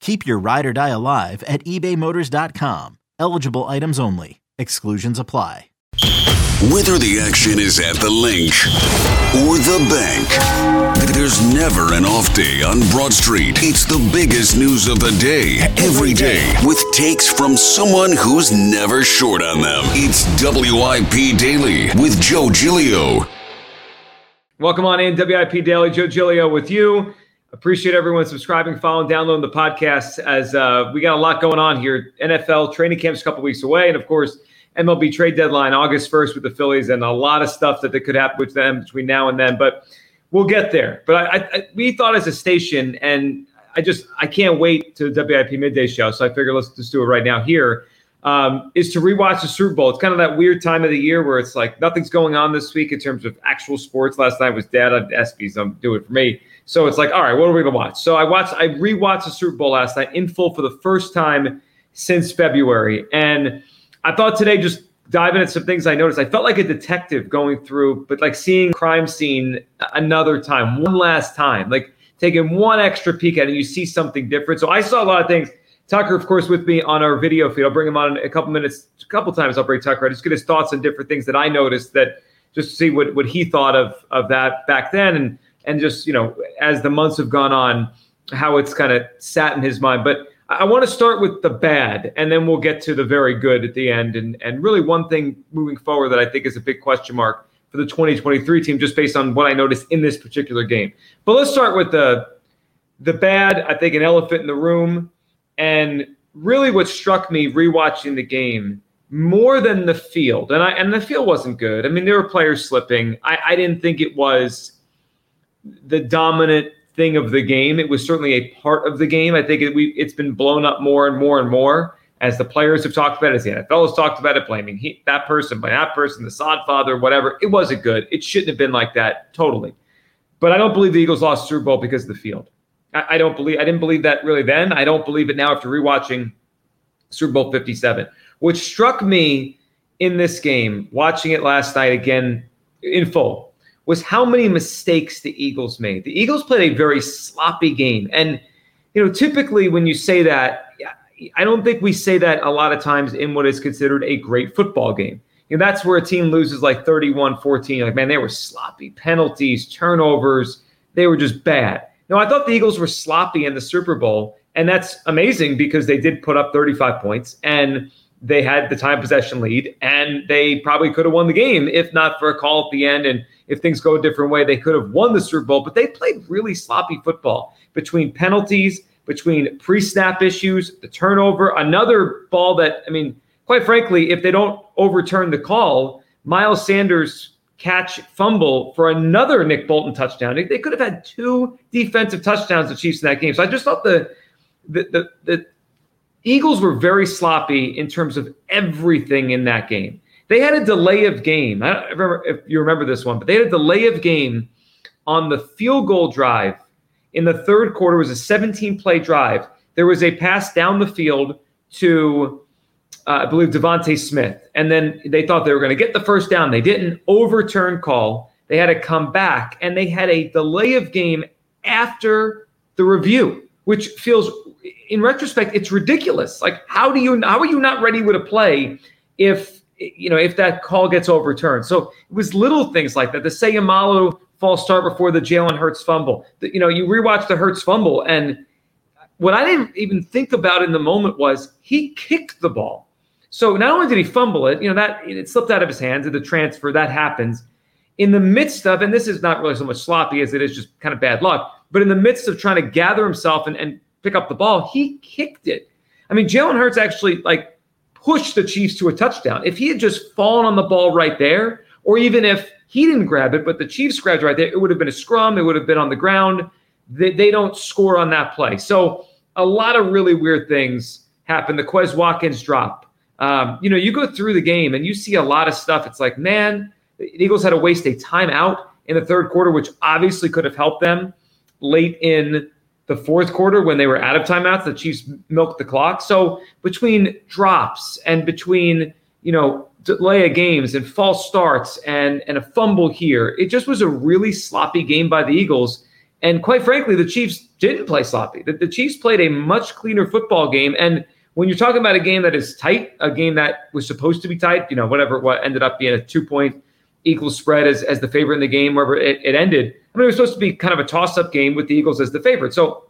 Keep your ride or die alive at ebaymotors.com. Eligible items only. Exclusions apply. Whether the action is at the link or the bank, there's never an off day on Broad Street. It's the biggest news of the day, every day, with takes from someone who's never short on them. It's WIP Daily with Joe Giglio. Welcome on in, WIP Daily. Joe Giglio with you. Appreciate everyone subscribing, following, downloading the podcast as uh, we got a lot going on here. NFL training camp's a couple weeks away, and of course, MLB trade deadline August 1st with the Phillies, and a lot of stuff that, that could happen with them between now and then. But we'll get there. But I, I, we thought as a station, and I just I can't wait to the WIP midday show, so I figured let's just do it right now here um, is to rewatch the Super Bowl. It's kind of that weird time of the year where it's like nothing's going on this week in terms of actual sports. Last night was dad on ESPYS. I'm doing it for me. So it's like, all right, what are we gonna watch? So I watched, I rewatched the Super Bowl last night in full for the first time since February, and I thought today just diving into some things I noticed. I felt like a detective going through, but like seeing crime scene another time, one last time, like taking one extra peek at it. You see something different. So I saw a lot of things Tucker, of course, with me on our video feed. I'll bring him on in a couple minutes, a couple times. I'll bring Tucker. I just get his thoughts on different things that I noticed that just to see what, what he thought of of that back then, and and just you know as the months have gone on, how it's kind of sat in his mind. But I want to start with the bad, and then we'll get to the very good at the end. And and really one thing moving forward that I think is a big question mark for the 2023 team, just based on what I noticed in this particular game. But let's start with the the bad. I think an elephant in the room and really, what struck me rewatching the game more than the field, and I and the field wasn't good. I mean, there were players slipping. I, I didn't think it was the dominant thing of the game. It was certainly a part of the game. I think it, we it's been blown up more and more and more as the players have talked about it, as the NFL has talked about it, blaming he, that person, by that person, the sod father, whatever. It wasn't good. It shouldn't have been like that, totally. But I don't believe the Eagles lost Super Bowl because of the field. I, I don't believe I didn't believe that really then. I don't believe it now after rewatching Super Bowl 57. What struck me in this game, watching it last night again in full, was how many mistakes the Eagles made. The Eagles played a very sloppy game. And, you know, typically when you say that, I don't think we say that a lot of times in what is considered a great football game. You know, that's where a team loses like 31 14. Like, man, they were sloppy penalties, turnovers. They were just bad. No, I thought the Eagles were sloppy in the Super Bowl, and that's amazing because they did put up 35 points and they had the time possession lead, and they probably could have won the game if not for a call at the end. And if things go a different way, they could have won the Super Bowl. But they played really sloppy football between penalties, between pre-snap issues, the turnover, another ball that I mean, quite frankly, if they don't overturn the call, Miles Sanders catch fumble for another Nick Bolton touchdown. They, could have had two defensive touchdowns, the Chiefs, in that game. So I just thought the the, the, the Eagles were very sloppy in terms of everything in that game. They had a delay of game. I don't remember if you remember this one, but they had a delay of game on the field goal drive in the third quarter. Was a 17 play drive. There was a pass down the field to uh, I believe DeVonta Smith, and then they thought they were going to get the first down. They didn't. Overturn call. They had to come back, and they had a delay of game after the review, which feels, in retrospect, it's ridiculous. Like, how do you how are you not ready with a play if you know if that call gets overturned? So it was little things like that. The Sayamalu false start before the Jalen Hurts fumble. The, you know, you rewatch the Hurts fumble, and what I didn't even think about in the moment was he kicked the ball. So not only did he fumble it, you know, that it slipped out of his hands in the transfer, that happens. In the midst of, and this is not really so much sloppy as it is just kind of bad luck, but in the midst of trying to gather himself and, and pick up the ball, he kicked it. I mean, Jalen Hurts actually like pushed the Chiefs to a touchdown. If he had just fallen on the ball right there, or even if he didn't grab it, but the Chiefs grabbed it right there, it would have been a scrum, it would have been on the ground. They, they don't score on that play. So a lot of really weird things happen. The Quez Watkins drop um, you know, you go through the game and you see a lot of stuff. It's like, man, the Eagles had to waste a timeout in the third quarter, which obviously could have helped them late in the fourth quarter when they were out of timeouts. The Chiefs milked the clock. So between drops and between, you know, delay of games and false starts and, and a fumble here, it just was a really sloppy game by the Eagles. And quite frankly, the Chiefs didn't play sloppy. The, the Chiefs played a much cleaner football game. And when you're talking about a game that is tight, a game that was supposed to be tight, you know, whatever what ended up being a two point equal spread as, as the favorite in the game, wherever it, it ended. I mean, it was supposed to be kind of a toss up game with the Eagles as the favorite. So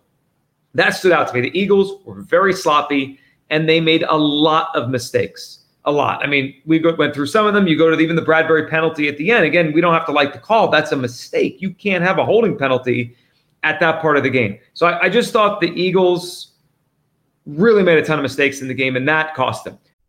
that stood out to me. The Eagles were very sloppy and they made a lot of mistakes. A lot. I mean, we went through some of them. You go to even the Bradbury penalty at the end. Again, we don't have to like the call. That's a mistake. You can't have a holding penalty at that part of the game. So I, I just thought the Eagles really made a ton of mistakes in the game, and that cost them.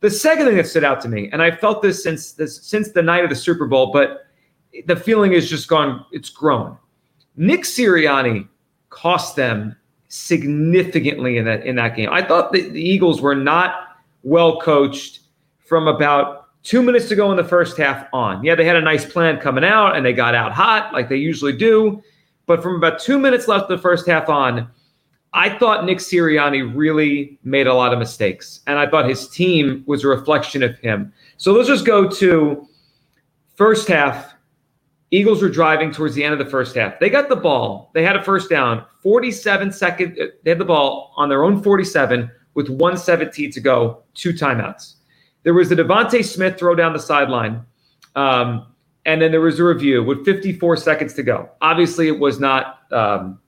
The second thing that stood out to me, and I felt this since this since the night of the Super Bowl, but the feeling has just gone, it's grown. Nick Sirianni cost them significantly in that in that game. I thought the, Eagles were not well coached from about two minutes to go in the first half on. Yeah, they had a nice plan coming out and they got out hot like they usually do. But from about two minutes left the first half on, I thought Nick Sirianni really made a lot of mistakes. And I thought his team was a reflection of him. So let's just go to first half. Eagles were driving towards the end of the first half. They got the ball. They had a first down. 47 seconds. They had the ball on their own 47 with 117 to go, two timeouts. There was the DeVonta Smith throw down the sideline. Um, and then there was a review with 54 seconds to go. Obviously, it was not um,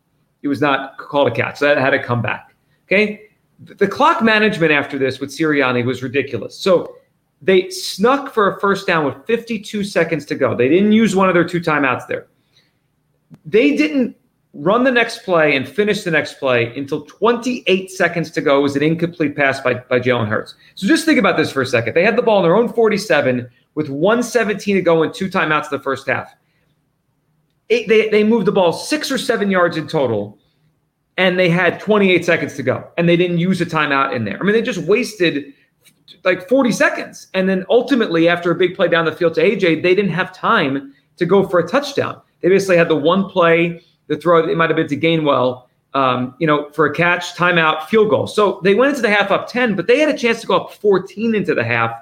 it was not called a catch. So that had to come back. Okay, the clock management after this with Sirianni was ridiculous. So they snuck for a first down with 52 seconds to go. They didn't use one of their two timeouts there. They didn't run the next play and finish the next play until 28 seconds to go. It was an incomplete pass by, by Jalen Hurts. So just think about this for a second. They had the ball in their own 47 with 117 to go and two timeouts in the first half. They, they moved the ball six or seven yards in total, and they had 28 seconds to go, and they didn't use a timeout in there. I mean, they just wasted like 40 seconds. And then ultimately, after a big play down the field to AJ, they didn't have time to go for a touchdown. They basically had the one play, the throw, it might have been to Gainwell, um, you know, for a catch, timeout, field goal. So they went into the half up 10, but they had a chance to go up 14 into the half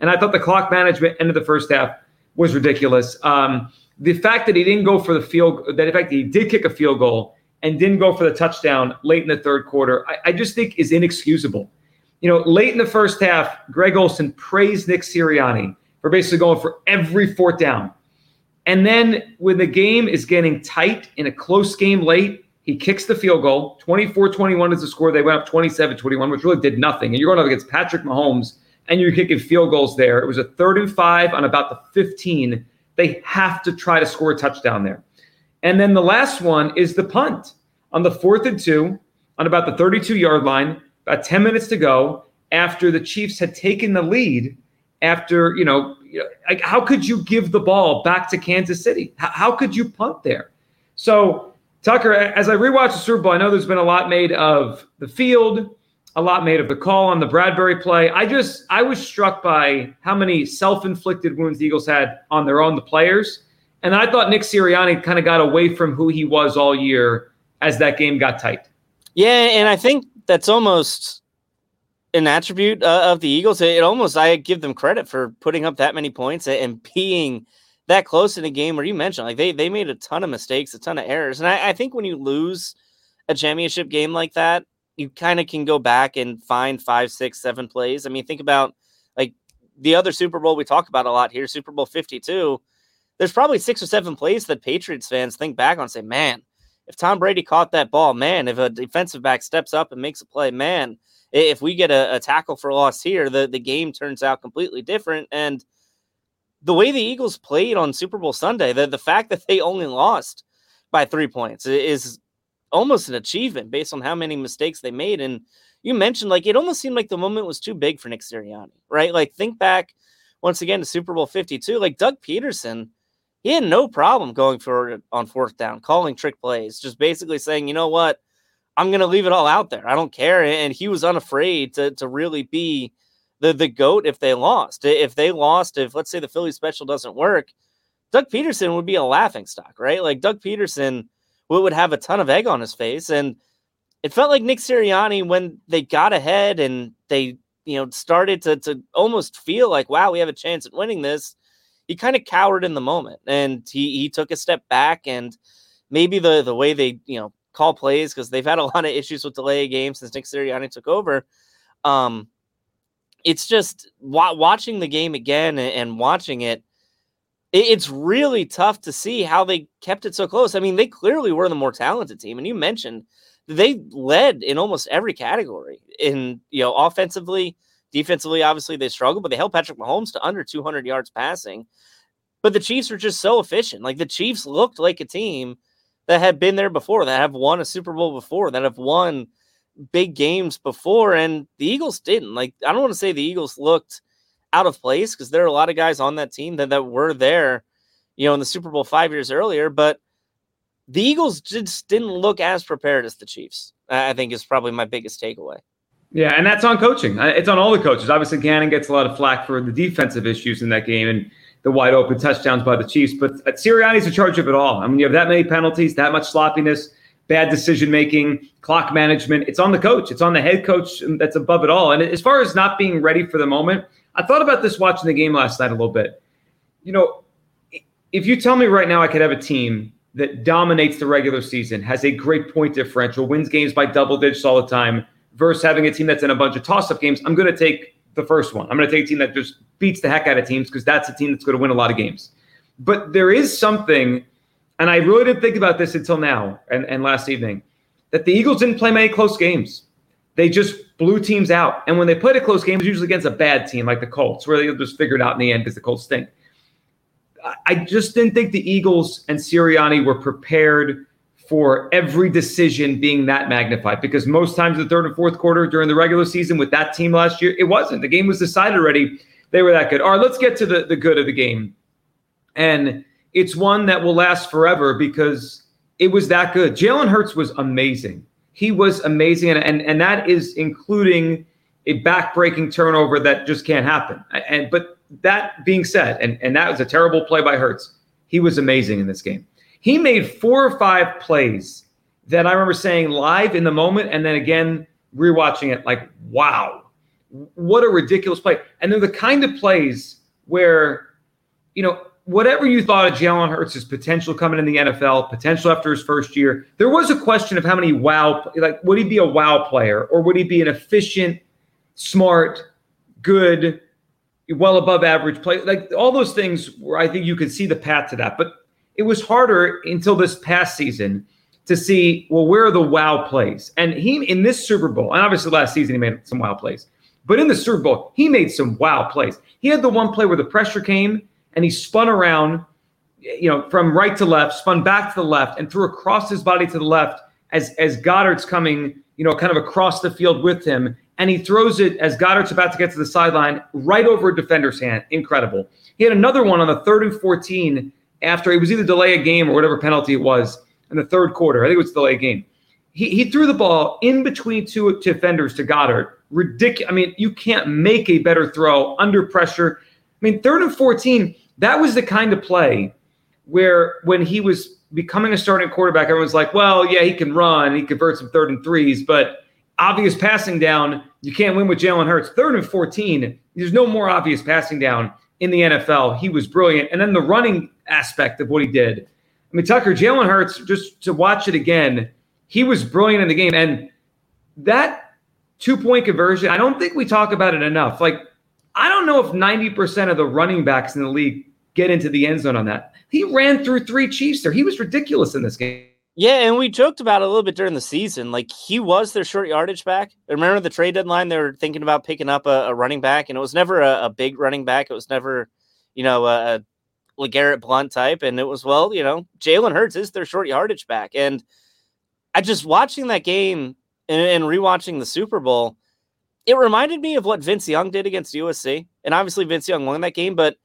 and I thought the clock management end of the first half was ridiculous. Um, the fact that he didn't go for the field, that in fact he did kick a field goal and didn't go for the touchdown late in the third quarter, I, I just think is inexcusable. You know, late in the first half, Greg Olsen praised Nick Sirianni for basically going for every fourth down. And then when the game is getting tight in a close game late, he kicks the field goal. 24 21 is the score. They went up 27 21, which really did nothing. And you're going up against Patrick Mahomes and you're kicking field goals there. It was a third and five on about the 15. They have to try to score a touchdown there. And then the last one is the punt on the fourth and two on about the 32 yard line, about 10 minutes to go. after the Chiefs had taken the lead after, you know, like how could you give the ball back to Kansas City? How, how could you punt there? So, Tucker, as I rewatch the Super Bowl, I know there's been a lot made of the field, a lot made of the call on the Bradbury play. I just I was struck by how many self-inflicted wounds the Eagles had on their own, the players. And I thought Nick Sirianni kind of got away from who he was all year as that game got tight. Yeah, and I think that's almost an attribute uh, of the Eagles. It, almost I give them credit for putting up that many points and being that close in a game where you mentioned like they they made a ton of mistakes, a ton of errors, and I, I think when you lose a championship game like that, you kind of can go back and find five, six, seven plays. I mean, think about like the other Super Bowl we talk about a lot here, Super Bowl Fifty Two. There's probably six or seven plays that Patriots fans think back on and say, man, if Tom Brady caught that ball, man, if a defensive back steps up and makes a play, man, if we get a, a, tackle for loss here, the, the game turns out completely different. And the way the Eagles played on Super Bowl Sunday, the, the fact that they only lost by three points is almost an achievement based on how many mistakes they made. And you mentioned like it almost seemed like the moment was too big for Nick Sirianni, right? Like think back once again to Super Bowl 52, like Doug Pederson, he had no problem going for on fourth down, calling trick plays, just basically saying, you know what, I'm going to leave it all out there. I don't care. And he was unafraid to, to really be the, the GOAT if they lost. If they lost, if let's say the Philly special doesn't work, Doug Pederson would be a laughing stock, right? Like Doug Pederson would, have a ton of egg on his face. And it felt like Nick Sirianni when they got ahead and they, you know, started to, to almost feel like, wow, we have a chance at winning this. He kind of cowered in the moment and he, he took a step back and maybe the, the way they, you know, call plays because they've had a lot of issues with delay games since Nick Sirianni took over. Um, it's just wa- watching the game again and, watching it. It's really tough to see how they kept it so close. I mean, they clearly were the more talented team, and you mentioned they led in almost every category. In you know, offensively, defensively, obviously they struggled, but they held Patrick Mahomes to under 200 yards passing. But the Chiefs were just so efficient. Like the Chiefs looked like a team that had been there before, that have won a Super Bowl before, that have won big games before, and the Eagles didn't. Like, I don't want to say the Eagles looked out of place because there are a lot of guys on that team that, that were there, you know, in the Super Bowl five years earlier, but the Eagles just didn't look as prepared as the Chiefs. I think is probably my biggest takeaway. Yeah, and that's on coaching. It's on all the coaches. Obviously, Gannon gets a lot of flack for the defensive issues in that game, and the wide open touchdowns by the Chiefs. But uh, Sirianni's in charge of it all. I mean, you have that many penalties, that much sloppiness, bad decision making, clock management. It's on the coach. It's on the head coach that's above it all. And as far as not being ready for the moment, I thought about this watching the game last night a little bit. You know, if you tell me right now I could have a team that dominates the regular season, has a great point differential, wins games by double digits all the time, versus having a team that's in a bunch of toss up games, I'm going to take the first one. I'm going to take a team that just beats the heck out of teams because that's a team that's going to win a lot of games. But there is something, and I really didn't think about this until now and, and last evening, that the Eagles didn't play many close games. They just blew teams out. And when they played a close game, it was usually against a bad team like the Colts, where they just figured out in the end because the Colts stink. I just didn't think the Eagles and Sirianni were prepared for every decision being that magnified because most times the third and fourth quarter during the regular season with that team last year, it wasn't. The game was decided already. They were that good. All right, let's get to the, the good of the game. And it's one that will last forever because it was that good. Jalen Hurts was amazing. He was amazing. And, and, and that is including a back-breaking turnover that just can't happen. And but that being said, and, and that was a terrible play by Hurts. he was amazing in this game. He made four or five plays that I remember saying live in the moment and then again rewatching it like, wow, what a ridiculous play. And they're the kind of plays where, you know, whatever you thought of Jalen Hurts' potential coming in the NFL, potential after his first year, there was a question of how many wow, like, would he be a wow player or would he be an efficient, smart, good, well above average play? Like all those things where I think you could see the path to that. But it was harder until this past season to see, well, where are the wow plays? And he, in this Super Bowl, and obviously last season he made some wow plays, but in the Super Bowl, he made some wow plays. He had the one play where the pressure came and he spun around, you know, from right to left, spun back to the left, and threw across his body to the left as, as Goedert's coming, you know, kind of across the field with him. and he throws it as Goedert's about to get to the sideline right over a defender's hand. Incredible. He had another one on the third and 14 after it was either delay a game or whatever penalty it was in the third quarter. I think it was delay a game. He, he threw the ball in between two defenders to Goddard. Ridiculous. I mean, you can't make a better throw under pressure. I mean, third and 14, that was the kind of play where when he was becoming a starting quarterback, everyone's like, well, yeah, he can run, he converts some third and threes, but obvious passing down, you can't win with Jalen Hurts. Third and 14, there's no more obvious passing down in the NFL. He was brilliant. And then the running aspect of what he did. I mean, Tucker, Jalen Hurts, just to watch it again, he was brilliant in the game. And that two point conversion, I don't think we talk about it enough. Like, I don't know if 90% of the running backs in the league get into the end zone on that. He ran through three Chiefs there. He was ridiculous in this game. Yeah, and we joked about it a little bit during the season. Like he was their short yardage back. Remember the trade deadline? They were thinking about picking up a, a running back, and it was never a, a, big running back. It was never, you know, a, a LeGarrette Blunt type. And it was, well, you know, Jalen Hurts is their short yardage back. And I just watching that game and, and rewatching the Super Bowl, it reminded me of what Vince Young did against USC. And obviously Vince Young won that game, but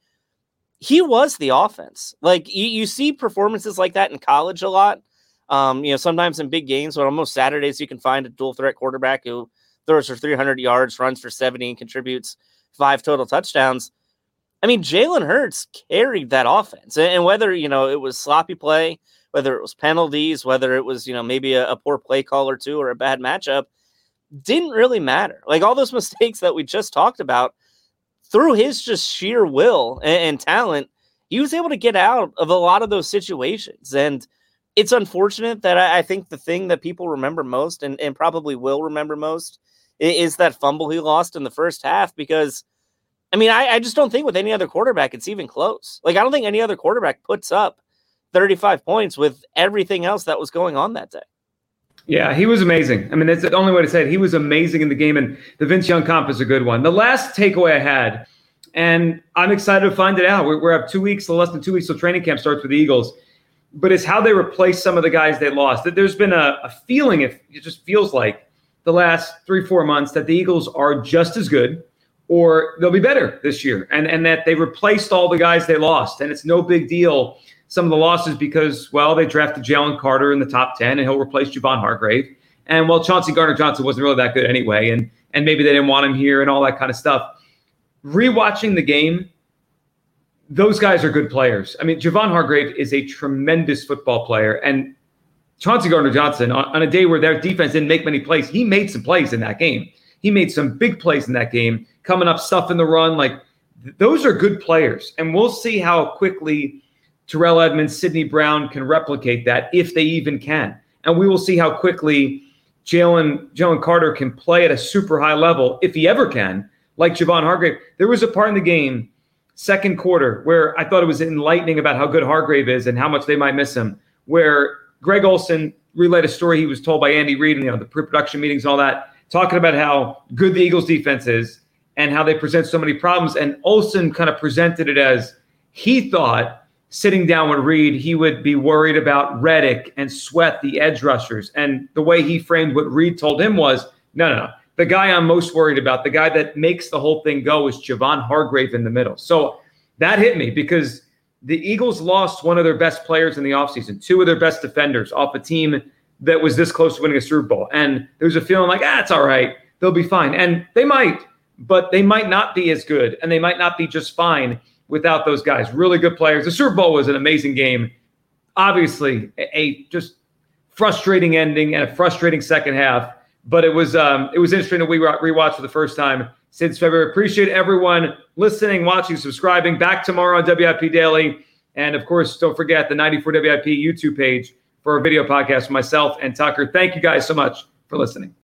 he was the offense. Like you, you see performances like that in college a lot um, you know, sometimes in big games, but on most Saturdays, you can find a dual threat quarterback who throws for 300 yards, runs for 70, and contributes five total touchdowns. I mean, Jalen Hurts carried that offense. And whether, you know, it was sloppy play, whether it was penalties, whether it was, you know, maybe a, a poor play call or two or a bad matchup, didn't really matter. Like all those mistakes that we just talked about, through his just sheer will and, and talent, he was able to get out of a lot of those situations. And, it's unfortunate that I, I, think the thing that people remember most and, and probably will remember most is, is, that fumble he lost in the first half because I mean I, I just don't think with any other quarterback it's even close. Like I don't think any other quarterback puts up 35 points with everything else that was going on that day. Yeah, he was amazing. I mean, that's the only way to say it. He was amazing in the game, and the Vince Young comp is a good one. The last takeaway I had, and I'm excited to find it out. We're, we're up two weeks, less than two weeks till training camp starts with the Eagles but it's how they replace some of the guys they lost. That there's been a, a feeling, if it just feels like the last three, four months, that the Eagles are just as good or they'll be better this year. And, and that they replaced all the guys they lost. And it's no big deal, some of the losses, because, well, they drafted Jalen Carter in the top 10 and he'll replace Javon Hargrave. And well, Chauncey Gardner Johnson wasn't really that good anyway. And, and maybe they didn't want him here and all that kind of stuff. Rewatching the game, those guys are good players. I mean, Javon Hargrave is a tremendous football player. And Chauncey Gardner Johnson, on, on, a day where their defense didn't make many plays, he made some plays in that game. He made some big plays in that game, coming up stuff in the run. Like, those are good players. And we'll see how quickly Terrell Edmunds, Sydney Brown can replicate that if they even can. And we will see how quickly Jalen Jalen Carter can play at a super high level if he ever can, like Javon Hargrave. There was a part in the game second quarter where I thought it was enlightening about how good Hargrave is and how much they might miss him. Where Greg Olsen relayed a story he was told by Andy Reid, and you know, the pre-production meetings and all that, talking about how good the Eagles defense is and how they present so many problems. And Olsen kind of presented it as he thought sitting down with Reid, he would be worried about Reddick and Sweat, the edge rushers. And the way he framed what Reid told him was, no, no, no the guy I'm most worried about, the guy that makes the whole thing go, is Javon Hargrave in the middle. So that hit me because the Eagles lost one of their best players in the offseason, two of their best defenders off a team that was this close to winning a Super Bowl. And there was a feeling like, ah, it's all right. They'll be fine. And they might, but they might not be as good and they might not be just fine without those guys. Really good players. The Super Bowl was an amazing game. Obviously, a, just frustrating ending and a frustrating second half but it was um, it was interesting that we rewatched for the first time since February. Appreciate everyone listening, watching, subscribing. Back tomorrow on WIP Daily, and of course, don't forget the 94 WIP YouTube page for a video podcast. Myself and Tucker. Thank you guys so much for listening.